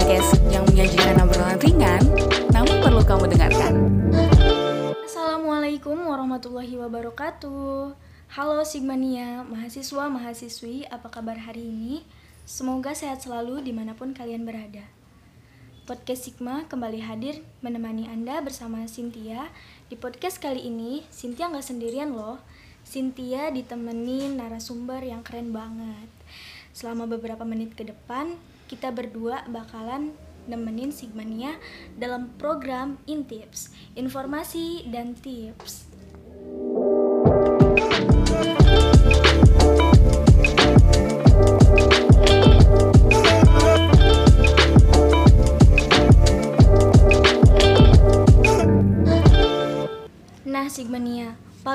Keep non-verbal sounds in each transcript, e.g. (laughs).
podcast yang menyajikan obrolan ringan, namun perlu kamu dengarkan. Assalamualaikum warahmatullahi wabarakatuh. Halo Sigmania, mahasiswa mahasiswi, apa kabar hari ini? Semoga sehat selalu di mana pun kalian berada. Podcast Sigma kembali hadir menemani Anda bersama Cynthia. Di podcast kali ini, Cynthia nggak sendirian loh. Cynthia ditemenin narasumber yang keren banget. Selama beberapa menit ke depan, kita berdua bakalan nemenin Sigmania dalam program Intips, informasi dan tips.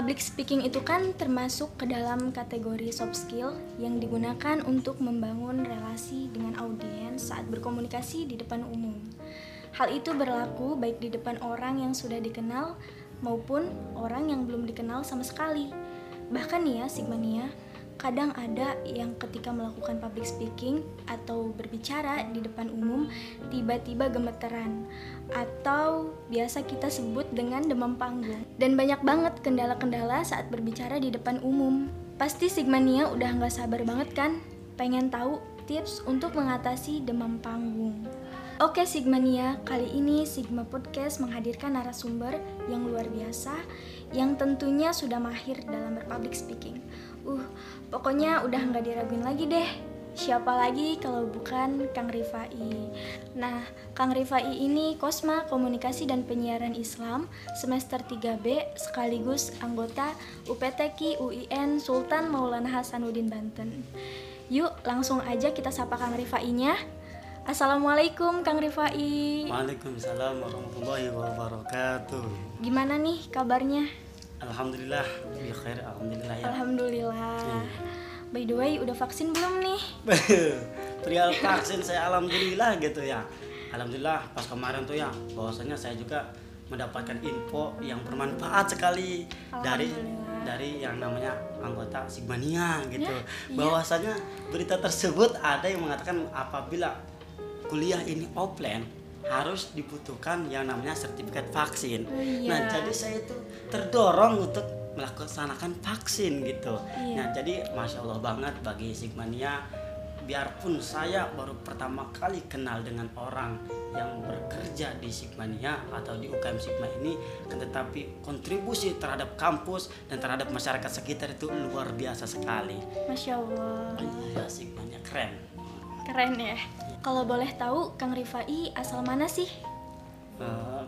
Public speaking itu kan termasuk ke dalam kategori soft skill yang digunakan untuk membangun relasi dengan audiens saat berkomunikasi di depan umum. Hal itu berlaku baik di depan orang yang sudah dikenal maupun orang yang belum dikenal sama sekali. Bahkan nih ya, Sigmania, kadang ada yang ketika melakukan public speaking atau berbicara di depan umum tiba-tiba gemeteran atau biasa kita sebut dengan demam panggung dan banyak banget kendala-kendala saat berbicara di depan umum pasti Sigmania udah nggak sabar banget kan pengen tahu tips untuk mengatasi demam panggung Oke Sigmania, kali ini Sigma Podcast menghadirkan narasumber yang luar biasa yang tentunya sudah mahir dalam berpublic speaking. Uh, pokoknya udah nggak diraguin lagi deh. Siapa lagi kalau bukan Kang Rifai? Nah, Kang Rifai ini Kosma Komunikasi dan Penyiaran Islam semester 3B sekaligus anggota UPTK UIN Sultan Maulana Hasanuddin Banten. Yuk, langsung aja kita sapa Kang Rifai-nya. Assalamualaikum Kang Rifai. Waalaikumsalam warahmatullahi wabarakatuh. Gimana nih kabarnya? Alhamdulillah, ya khair, alhamdulillah ya. Alhamdulillah. Iya. By the way, udah vaksin belum nih? (laughs) Perihal vaksin saya alhamdulillah gitu ya. Alhamdulillah pas kemarin tuh ya, bahwasanya saya juga mendapatkan info yang bermanfaat sekali dari dari yang namanya anggota Sigmania gitu. Ya, iya. Bahwasanya berita tersebut ada yang mengatakan apabila kuliah ini offline harus dibutuhkan yang namanya sertifikat vaksin. Oh, iya. Nah, jadi saya itu terdorong untuk melaksanakan vaksin gitu. Iya. Nah, jadi masya Allah banget bagi Sigmania. Biarpun saya baru pertama kali kenal dengan orang yang bekerja di Sigmania atau di UKM Sigma ini, kan tetapi kontribusi terhadap kampus dan terhadap masyarakat sekitar itu luar biasa sekali. Masya Allah. Iya, Sigmania keren. Keren ya. Kalau boleh tahu, Kang Rifai asal mana sih? Eh,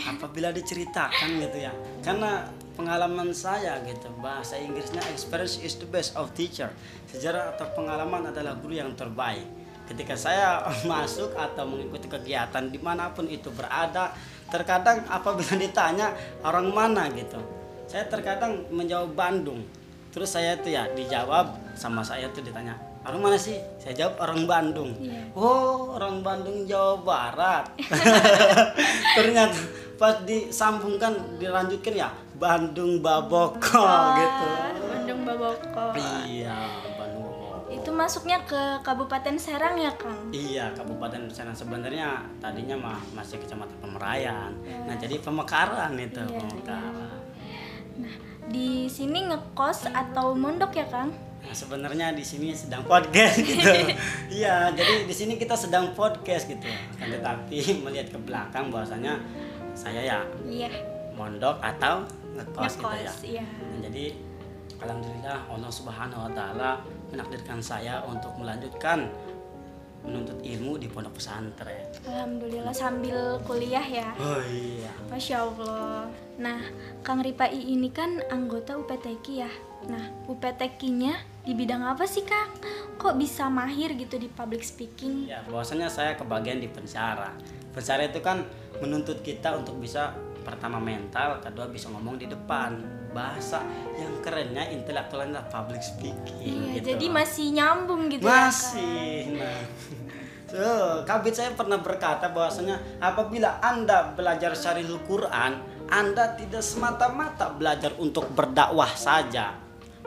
(laughs) apabila diceritakan gitu ya karena pengalaman saya gitu. Bahasa Inggrisnya experience is the best of teacher. Sejarah atau pengalaman adalah guru yang terbaik. Ketika saya (laughs) masuk atau mengikuti kegiatan di mana pun itu berada terkadang apabila (laughs) ditanya orang mana gitu saya terkadang menjawab Bandung. Terus saya tuh ya dijawab sama saya tuh ditanya orang mana sih? Saya jawab orang Bandung. Iya. oh orang Bandung Jawa Barat. (laughs) Ternyata pas disambungkan dilanjutkan ya Bandung Baboko gitu Ah, Bandung Baboko. iya Bandung Baboko Itu masuknya ke Kabupaten Serang ya, Kang? Iya, Kabupaten Serang sebenarnya tadinya mah masih Kecamatan Pemerayan. Ya. Nah, jadi pemekaran itu, Iya, pemekaran. Nah, di sini ngekos atau mondok ya, Kang? Nah, sebenarnya di sini sedang podcast gitu. (laughs) Iya, jadi di sini kita sedang podcast gitu. Akan tetapi melihat ke belakang bahwasanya saya ya Iya, mondok atau ngekos, gitu ya. Nah, jadi alhamdulillah Allah Subhanahu wa taala menakdirkan saya untuk melanjutkan menuntut ilmu di pondok pesantren. Alhamdulillah sambil kuliah ya. Oh iya. Masya Allah. Nah, Kang Ripai ini kan anggota UPTK ya. Nah, UPTK-nya di bidang apa sih, Kang? Kok bisa mahir gitu di public speaking? Ya, bahwasanya saya kebagian di penjara. Penjara itu kan menuntut kita untuk bisa pertama mental, kedua bisa ngomong di depan. Bahasa yang kerennya intelektualnya public speaking Iya, gitu. jadi masih nyambung gitu ya? Masih. Nah. Tuh, kabit saya pernah berkata bahwasanya apabila Anda belajar syarihul Quran, Anda tidak semata-mata belajar untuk berdakwah saja.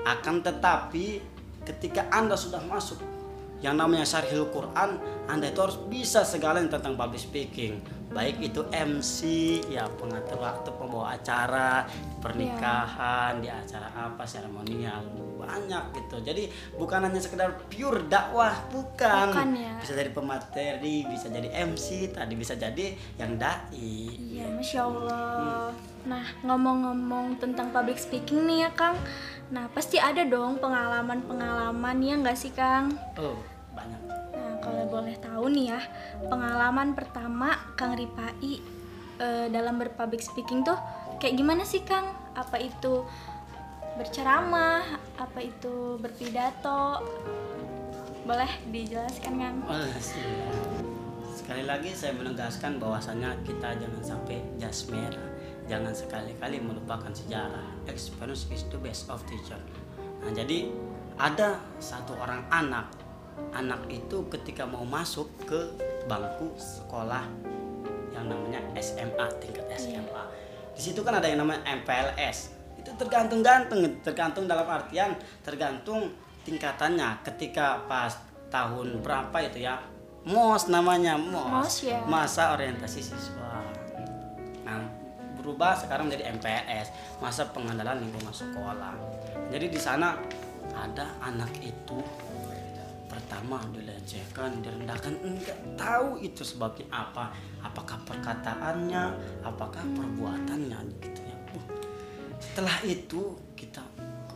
Akan tetapi ketika Anda sudah masuk yang namanya syarhil Quran anda itu harus bisa segalanya tentang public speaking baik itu MC ya pengatur waktu pembawa acara pernikahan di acara apa seremonial banyak gitu jadi bukan hanya sekedar pure dakwah bukan, Bukan ya. bisa jadi pemateri bisa jadi MC tadi bisa jadi yang dai Iya, masya Allah. Nah, ngomong-ngomong tentang public speaking nih ya, Kang. Nah, pasti ada dong pengalaman-pengalaman ya nggak sih, Kang? oh banyak Nah, kalau boleh tahu nih ya, pengalaman pertama Kang Ripai eh, dalam berpublic speaking tuh kayak gimana sih, Kang? Apa itu berceramah? Apa itu berpidato? Boleh dijelaskan, Kang? Oh. Sekali lagi saya menegaskan bahwasanya kita jangan sampai jas merah, jangan sekali-kali melupakan sejarah. Experience is the best of teacher. Nah, jadi ada satu orang anak, anak itu ketika mau masuk ke bangku sekolah yang namanya SMA tingkat SMA. Di situ kan ada yang namanya MPLS. Itu tergantung-gantung, tergantung dalam artian tergantung tingkatannya. Ketika pas tahun berapa itu ya? MOS namanya, MOS. MOS ya. Masa orientasi siswa. Berubah sekarang jadi MPLS, masa pengenalan lingkungan sekolah. Jadi di sana ada anak itu pertama dilecehkan, direndahkan, enggak tahu itu sebabnya apa, apakah perkataannya, apakah perbuatannya gitu ya. Uh, Setelah itu kita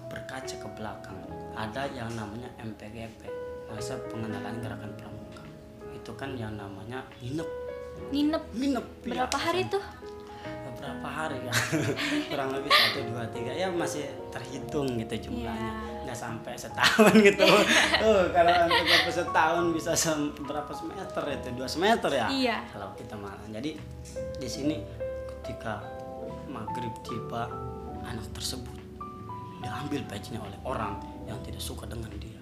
berkaca ke belakang, ada yang namanya MPGP, masa pengenalan gerakan pramuka. Itu kan yang namanya nginep, Nginep nginep. ya. berapa hari tuh? Beberapa hari ya, (laughs) kurang lebih satu dua tiga. Ya masih terhitung gitu jumlahnya, Iya. nggak sampai setahun gitu. (laughs) Tuh kalau untuk sampai setahun bisa berapa semester itu? Dua semester ya? Iya. Kalau kita malah jadi di sini ketika maghrib tiba anak tersebut diambil bajunya oleh orang yang tidak suka dengan dia.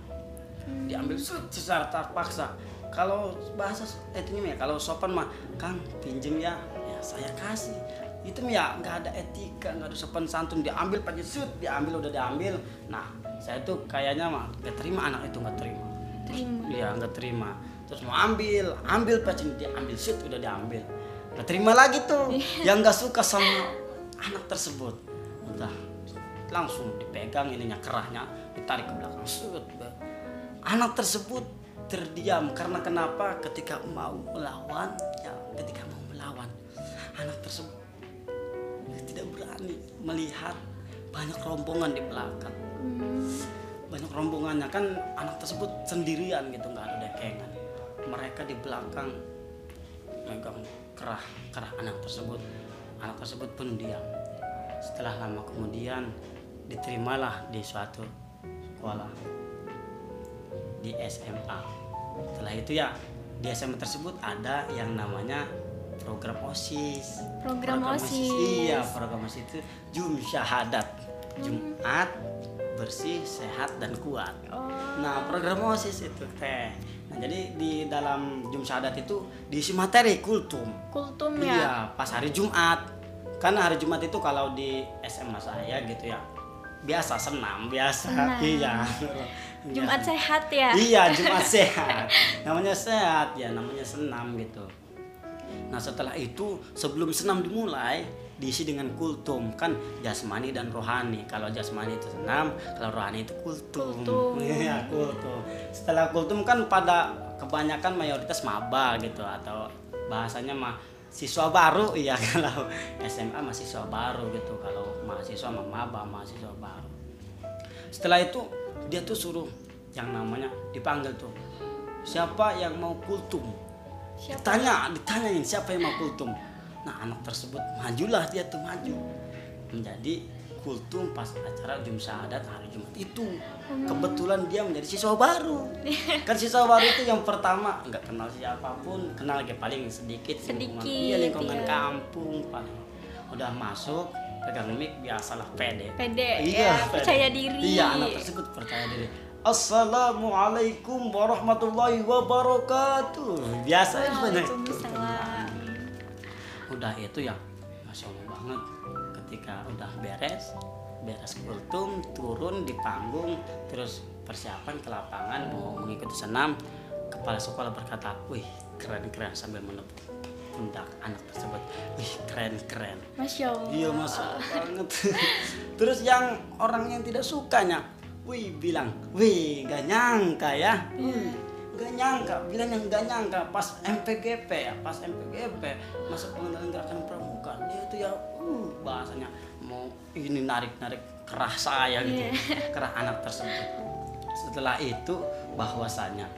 Diambil set, secara terpaksa. Kalau bahasa itunya ya? Kalau sopan mah kang pinjem ya. Ya saya kasih itu ya nggak ada etika nggak ada sopan santun. Diambil pakai set diambil udah diambil. Nah saya tuh kayaknya mah nggak terima anak itu nggak terima. Terima. dia nggak terima. Terus mau ambil ambil pacin dia ambil shoot udah diambil. Nggak terima lagi tuh yang nggak suka sama anak tersebut. Udah langsung dipegang ininya kerahnya ditarik ke belakang shoot anak tersebut terdiam karena kenapa? Ketika mau melawan ya ketika mau melawan anak tersebut tidak berani melihat banyak rombongan di belakang. Banyak rombongannya. Kan anak tersebut sendirian gitu nggak ada dekengan. Mereka di belakang megang kerah kerah anak tersebut. Anak tersebut pun diam. Setelah lama kemudian diterimalah di suatu sekolah di SMA setelah itu ya di SMA tersebut ada yang namanya program OSIS Program OSIS. iya program OSIS itu Jum Syahadat Jumat bersih sehat dan kuat Oh, Nah, program OSIS itu teh. Nah, jadi di dalam Jum Syahadat itu diisi materi kultum. kultum Iya, ya. pas hari Jumat. Karena hari Jumat itu kalau di SMA saya gitu ya. Biasa senam, biasa. Senam. Iya. Jumat sehat ya. Iya, Jumat (laughs) sehat. Namanya sehat ya, namanya senam gitu. Nah, setelah itu sebelum senam dimulai diisi dengan kultum kan jasmani dan rohani. Kalau jasmani itu senam, kalau rohani itu kultum. Kultum. (laughs) Iya, kultum. Setelah kultum kan pada kebanyakan mayoritas maba gitu atau bahasanya mah siswa baru (laughs) iya kalau SMA mahasiswa baru gitu kalau mahasiswa mah maba mahasiswa baru setelah itu dia tuh suruh yang namanya dipanggil tuh siapa yang mau kultum Siapa? ditanya ditanyain siapa yang mau kultum. Nah anak tersebut majulah dia tuh maju. Menjadi kultum pas acara Jum Syahadat hari Jumat itu. Kebetulan dia menjadi siswa baru. (laughs) Kan siswa baru itu yang pertama. Nggak kenal siapa pun kenal aja paling sedikit lingkungan- Sedikit, iya lingkungan iya. kampung paling. Udah masuk pegang mic biasalah pede. Pede, iya ya, percaya diri. iya anak tersebut percaya diri Assalamualaikum warahmatullahi wabarakatuh biasa itu banyak udah itu ya masya allah banget ketika udah beres beres kultum turun di panggung terus persiapan ke lapangan mau mengikuti senam kepala sekolah berkata, wih keren keren sambil menepuk pundak anak tersebut, wih keren keren. Masya Allah. Iya masuk banget. (laughs) Terus yang orang yang tidak sukanya, wih bilang, wih gak nyangka ya, wih gak nyangka, bilang yang gak nyangka pas MPGP ya, pas MPGP masuk pengendalian gerakan pramuka dia itu ya, uh bahasanya mau ini narik narik kerah saya gitu, (laughs) kerah anak tersebut. Setelah itu bahwasanya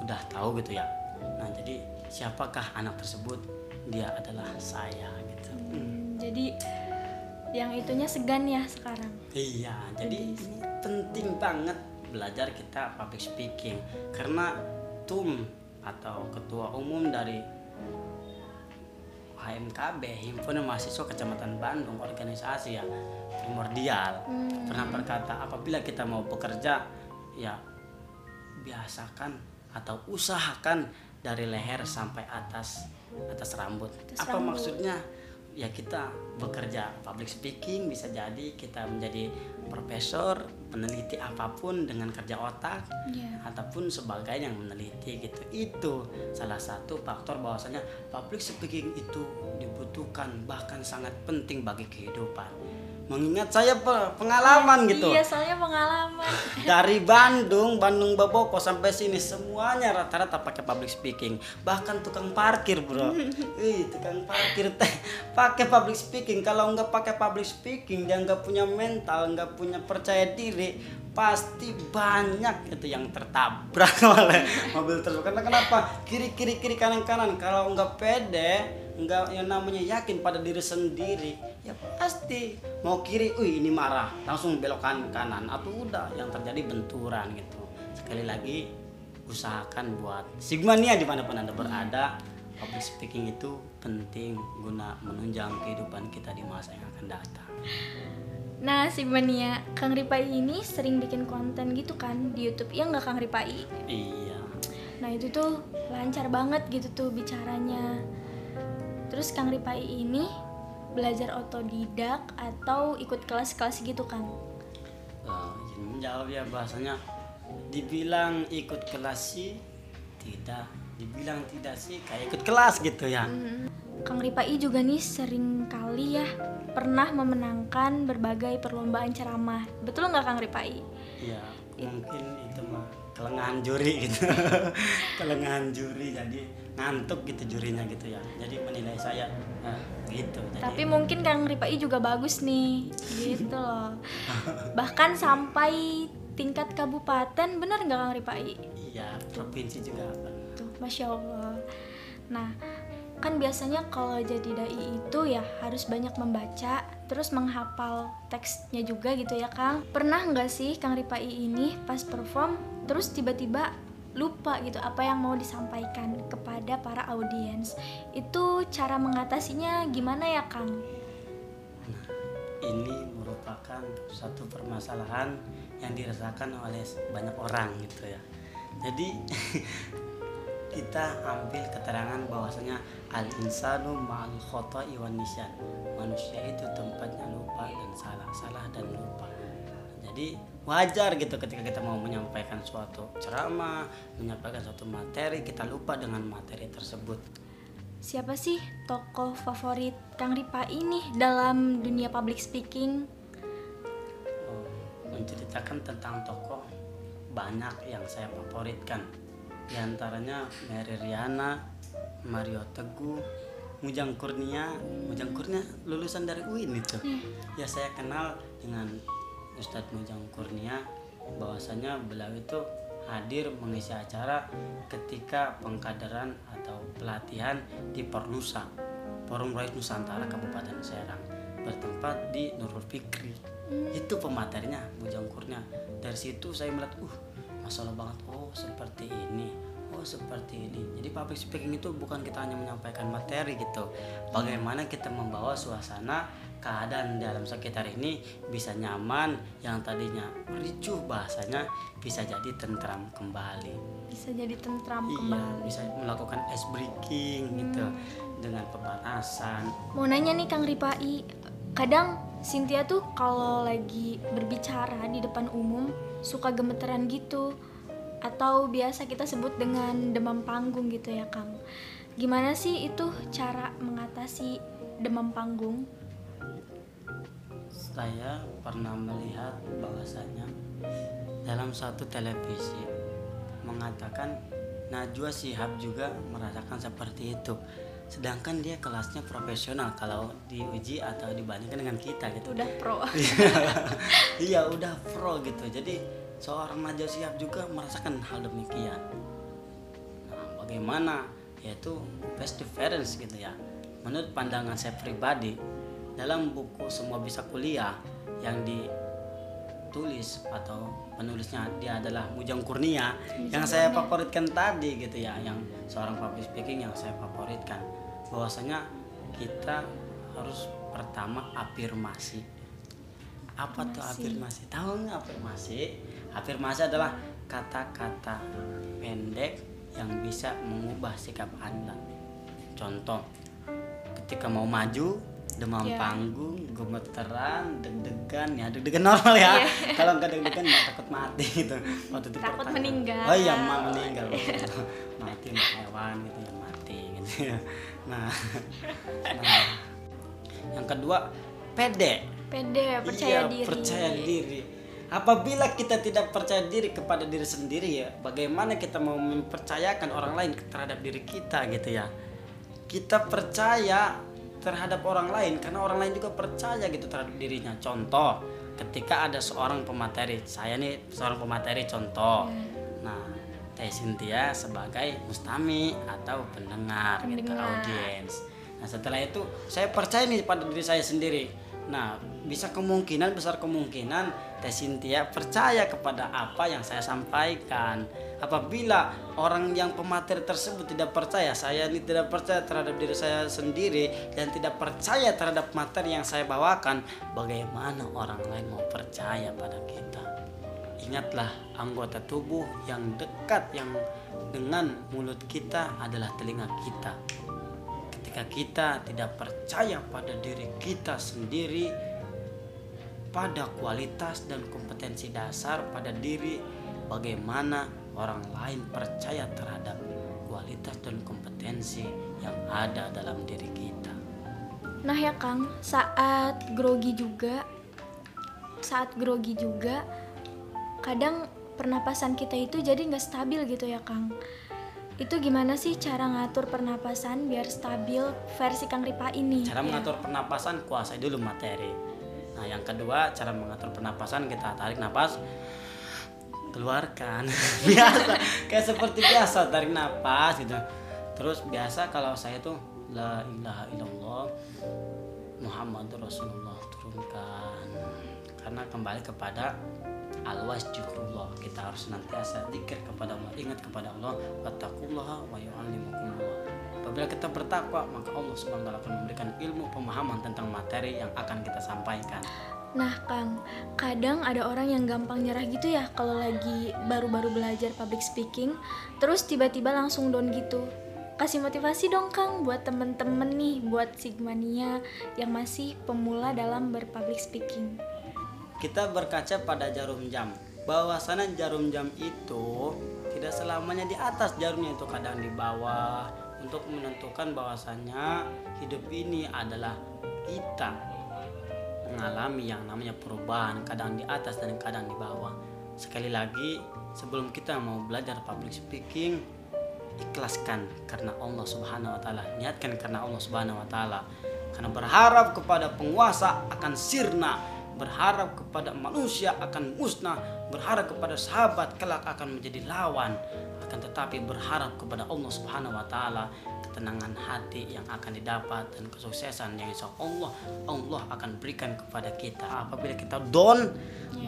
udah tahu gitu ya. Nah jadi siapakah anak tersebut? Dia adalah saya gitu. Hmm. Hmm, Jadi yang itunya segan ya sekarang. Iya, jadi ini penting banget belajar kita public speaking. Karena TUM atau ketua umum dari HMKB Himpunan Mahasiswa Kecamatan Bandung organisasi ya primordial. Pernah berkata apabila kita mau bekerja ya biasakan atau usahakan dari leher sampai atas atas rambut. Atas apa rambut. maksudnya ya kita bekerja public speaking bisa jadi kita menjadi profesor peneliti apa pun dengan kerja otak Iya. ataupun sebagai yang meneliti gitu itu salah satu faktor bahwasanya public speaking itu dibutuhkan bahkan sangat penting bagi kehidupan mengingat saya pe- pengalaman gitu Iya, soalnya pengalaman. (laughs) dari Bandung, Bandung Baboko sampai sini semuanya rata-rata pakai public speaking. Bahkan tukang parkir, Bro. (laughs) Ih, tukang parkir teh pakai public speaking. Kalau nggak pakai public speaking, dia nggak punya mental, nggak punya percaya diri, pasti banyak itu yang tertabrak (laughs) oleh mobil tersebut. Karena kenapa? Kiri kiri kiri kanan kanan. Kalau nggak pede, nggak yang namanya yakin pada diri sendiri ya pasti. Mau kiri, wih ini marah. Langsung belokan kanan. Atau udah yang terjadi benturan gitu. Sekali lagi usahakan buat Sigmania di mana pun anda berada. Public speaking itu penting guna menunjang kehidupan kita di masa yang akan datang. Nah, si Mania, Kang Ripai ini sering bikin konten gitu kan di YouTube. Iya nggak Kang Ripai? iya. Nah, itu tuh lancar banget gitu tuh bicaranya. Terus Kang Ripai ini belajar otodidak atau ikut kelas-kelas gitu kan? Izin menjawab ya bahasanya dibilang ikut kelas sih tidak dibilang tidak sih kayak ikut kelas gitu ya Kang Ripai juga nih sering kali ya pernah memenangkan berbagai perlombaan ceramah. Betul nggak Kang Ripai? ya mungkin itu kelengahan juri gitu (laughs) kelengahan juri jadi ngantuk gitu jurinya gitu ya jadi menilai saya nah, gitu jadi Tapi mungkin Kang Ripai juga bagus nih, gitu loh. (laughs) Bahkan sampai tingkat kabupaten, bener nggak Kang Ripai? iya provinsi juga Tuh, masya Allah. Nah, kan biasanya kalau jadi dai itu ya harus banyak membaca, terus menghafal teksnya juga gitu ya Kang. Pernah nggak sih Kang Ripai ini pas perform, terus tiba-tiba lupa gitu apa yang mau disampaikan kepada para audiens. Itu cara mengatasinya gimana ya Kang? ini merupakan satu permasalahan yang dirasakan oleh banyak orang gitu ya. Jadi (laughs) kita ambil keterangan bahwasanya al insanu ma'al khoto'i wan nisyan. Manusia itu tempatnya lupa dan salah salah dan lupa. Jadi wajar gitu ketika kita mau menyampaikan suatu ceramah menyampaikan suatu materi kita lupa dengan materi tersebut Siapa sih tokoh favorit Kang Ripa ini dalam dunia public speaking? Oh, menceritakan tentang tokoh banyak yang saya favoritkan di antaranya Mary Riana, Mario Teguh, Mujang Kurnia, Mujang Kurnia lulusan dari UIN itu. Ya saya kenal dengan Ustadz Mujang Kurnia bahwasanya beliau itu hadir mengisi acara ketika pengkaderan atau pelatihan di Pornusa, Forum Rakyat Nusantara Kabupaten Serang bertempat di Nurul Fikri. Itu pematerinya Mujang Kurnia. Dari situ saya melihat, uh, masalah banget. Oh, seperti ini. Oh, seperti ini. Jadi public speaking itu bukan kita hanya menyampaikan materi gitu. Bagaimana kita membawa suasana keadaan dalam sekitar ini bisa nyaman yang tadinya ricuh bahasanya bisa jadi tentram kembali. Bisa jadi tentram Iya, kembali. bisa melakukan ice breaking gitu dengan pemanasan. Mau nanya nih Kang Ripai, kadang Cynthia tuh kalau lagi berbicara di depan umum suka gemeteran gitu. atau biasa kita sebut dengan demam panggung gitu ya Kang. Gimana sih itu cara mengatasi demam panggung? Saya pernah melihat bahwasanya dalam satu televisi mengatakan Najwa Shihab juga merasakan seperti itu. Sedangkan dia kelasnya profesional kalau diuji atau dibandingkan dengan kita gitu. Udah pro. (laughs) iya udah pro gitu. Jadi seorang Najwa Shihab juga merasakan hal demikian. Nah bagaimana? Yaitu best difference gitu ya. Menurut pandangan saya pribadi dalam buku semua bisa kuliah yang ditulis atau penulisnya dia adalah Mujang Kurnia yang saya favoritkan tadi gitu ya yang seorang public speaking yang saya favoritkan. Bahwasanya kita harus pertama afirmasi. Apa tuh afirmasi? Tahu nggak afirmasi? Afirmasi adalah kata-kata pendek yang bisa mengubah sikap anda. Contoh ketika mau maju demam Iya. panggung gemeteran deg-degan ya deg-degan normal ya (laughs) kalau nggak deg-degan ya takut mati gitu waktu itu Takut pertanyaan. meninggal. oh iya ma meninggal (laughs) mati mah hewan gitu ya mati gitu ya. nah, (laughs) nah yang kedua pede Pede, Iya, percaya diri. percaya diri. Apabila kita tidak percaya diri kepada diri sendiri ya, bagaimana kita mau mempercayakan orang lain terhadap diri kita gitu ya? Kita percaya terhadap orang lain karena orang lain juga percaya gitu terhadap dirinya. Contoh, ketika ada seorang pemateri, saya nih seorang pemateri contoh. Nah, Teh Cynthia sebagai mustami atau pendengar, gitu Pendengar. audiens. Nah setelah itu saya percaya nih pada diri saya sendiri. Nah bisa kemungkinan besar kemungkinan Teh Cynthia percaya kepada apa yang saya sampaikan. Apabila orang yang pemateri tersebut tidak percaya, saya ini tidak percaya terhadap diri saya sendiri dan tidak percaya terhadap materi yang saya bawakan, bagaimana orang lain mau percaya pada kita? Ingatlah anggota tubuh yang dekat yang dengan mulut kita adalah telinga kita ketika kita tidak percaya pada diri kita sendiri pada kualitas dan kompetensi dasar pada diri bagaimana orang lain percaya terhadap kualitas dan kompetensi yang ada dalam diri kita Nah ya Kang, saat grogi juga, saat grogi juga, kadang pernapasan kita itu jadi nggak stabil gitu ya Kang. Itu gimana sih cara ngatur pernapasan biar stabil versi Kang Ripa ini? cara Ya. mengatur pernapasan kuasai dulu materi nah yang kedua cara mengatur pernapasan kita tarik napas keluarkan. (laughs) Biasa kayak seperti biasa tarik napas gitu. Terus biasa kalau saya tuh la ilaha illallah Muhammad Rasulullah turunkan. Karena kembali kepada alwas jukrullah kita harus senantiasa zikir kepada Allah ingat kepada Allah wattaqullaha wa yu'allimukumullah apabila kita bertakwa maka Allah subhanahu wa akan memberikan ilmu pemahaman tentang materi yang akan kita sampaikan Nah Kang, kadang ada orang yang gampang nyerah gitu ya kalau lagi baru-baru belajar public speaking, terus tiba-tiba langsung down gitu. Kasih motivasi dong Kang buat temen-temen nih, buat Sigmania yang masih pemula dalam berpublic speaking. kita berkaca pada jarum jam bahwasannya jarum jam itu tidak selamanya di atas jarumnya itu kadang di bawah untuk menentukan bahwasannya hidup ini adalah kita mengalami yang namanya perubahan kadang di atas dan kadang di bawah. Sekali lagi sebelum kita mau belajar public speaking ikhlaskan karena Allah Subhanahu wa taala. Niatkan karena Allah Subhanahu wa taala. Karena berharap kepada penguasa akan sirna berharap kepada manusia akan musnah berharap kepada sahabat kelak akan menjadi lawan. Akan tetapi berharap kepada Allah Subhanahu wa taala ketenangan hati yang akan didapat dan kesuksesan yang insya Allah Allah akan berikan kepada kita. Apabila kita down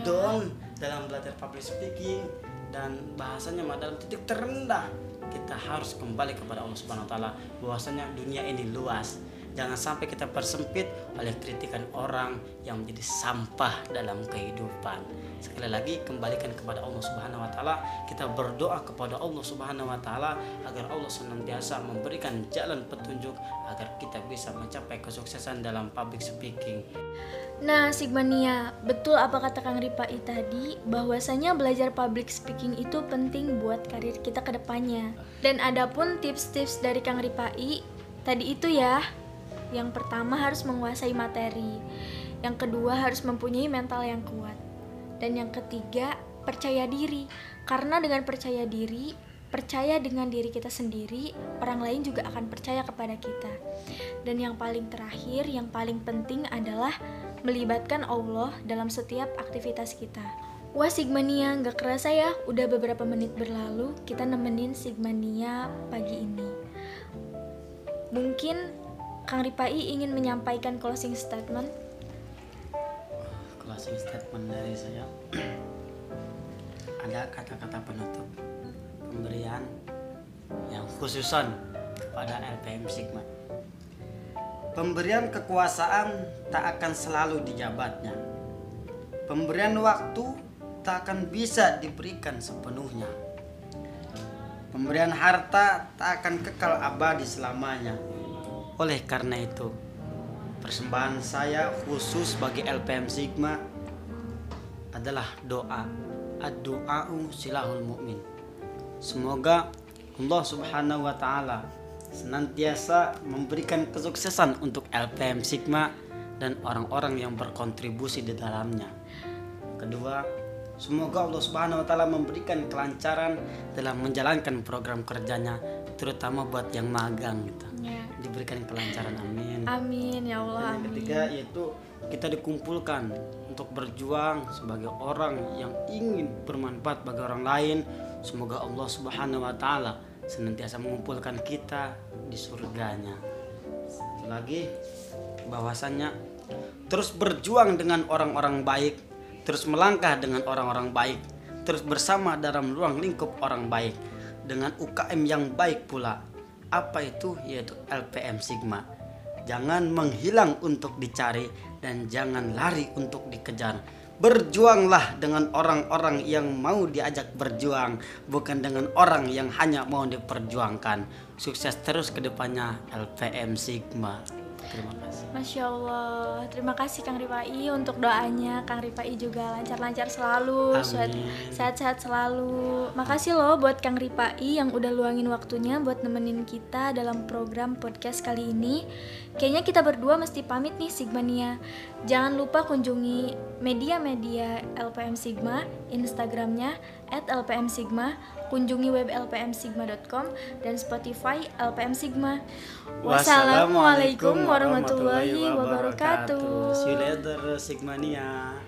down dalam belajar public speaking dan bahasanya dalam titik terendah kita harus kembali kepada Allah Subhanahu wa taala. Bahwasanya dunia ini luas jangan sampai kita persempit oleh kritikan orang yang menjadi sampah dalam kehidupan. Sekali lagi kembalikan kepada Allah Subhanahu wa taala. Kita berdoa kepada Allah Subhanahu wa taala agar Allah senantiasa memberikan jalan petunjuk agar kita bisa mencapai kesuksesan dalam public speaking. Nah, Sigmania, betul apa kata Kang Ripai tadi, bahwasanya belajar public speaking itu penting buat karir kita ke depannya. Dan adapun tips-tips dari Kang Ripai, tadi itu ya, yang pertama harus menguasai materi, yang kedua harus mempunyai mental yang kuat, dan yang ketiga percaya diri. Karena dengan percaya diri, percaya dengan diri kita sendiri, orang lain juga akan percaya kepada kita. Dan yang paling terakhir, yang paling penting adalah melibatkan Allah dalam setiap aktivitas kita. Wah Sigmania, nggak kerasa ya, udah beberapa menit berlalu kita nemenin Sigmania pagi ini. Mungkin Kang Ripai ingin menyampaikan closing statement. Closing statement dari saya (clears throat) ada kata-kata penutup pemberian yang khususan pada LPM Sigma. Pemberian kekuasaan tak akan selalu dijabatnya. Pemberian waktu tak akan bisa diberikan sepenuhnya. Pemberian harta tak akan kekal abadi selamanya. Oleh karena itu, persembahan saya khusus bagi LPM Sigma adalah doa. Ad-du'a'u silahul mu'min. Semoga Allah Subhanahu wa taala senantiasa memberikan kesuksesan untuk LPM Sigma dan orang-orang yang berkontribusi di dalamnya. Kedua, semoga Allah Subhanahu wa taala memberikan kelancaran dalam menjalankan program kerjanya terutama buat yang magang gitu. Diberikan kelancaran amin. Amin ya Allah, Dan yang amin. ketiga yaitu kita dikumpulkan untuk berjuang sebagai orang yang ingin bermanfaat bagi orang lain. Semoga Allah Subhanahu wa taala senantiasa mengumpulkan kita di surganya. Satu lagi bahwasannya terus berjuang dengan orang-orang baik, terus melangkah dengan orang-orang baik, terus bersama dalam ruang lingkup orang baik dengan UKM yang baik pula. Apa itu? Yaitu LPM Sigma. Jangan menghilang untuk dicari dan jangan lari untuk dikejar. Berjuanglah dengan orang-orang yang mau diajak berjuang, bukan dengan orang yang hanya mau diperjuangkan. Sukses terus ke depannya LPM Sigma. Terima kasih. Masya Allah, terima kasih Kang Ripai untuk doanya. Kang Ripai juga lancar-lancar selalu, sehat-sehat selalu. Makasih loh buat Kang Ripai yang udah luangin waktunya buat nemenin kita dalam program podcast kali ini. Kayaknya kita berdua mesti pamit nih Sigmania. Jangan lupa kunjungi media-media LPM Sigma, Instagramnya at LPM Sigma, kunjungi web lpmsigma.com dan Spotify LPM Sigma. Wassalamualaikum warahmatullahi wabarakatuh. See you later Sigmania.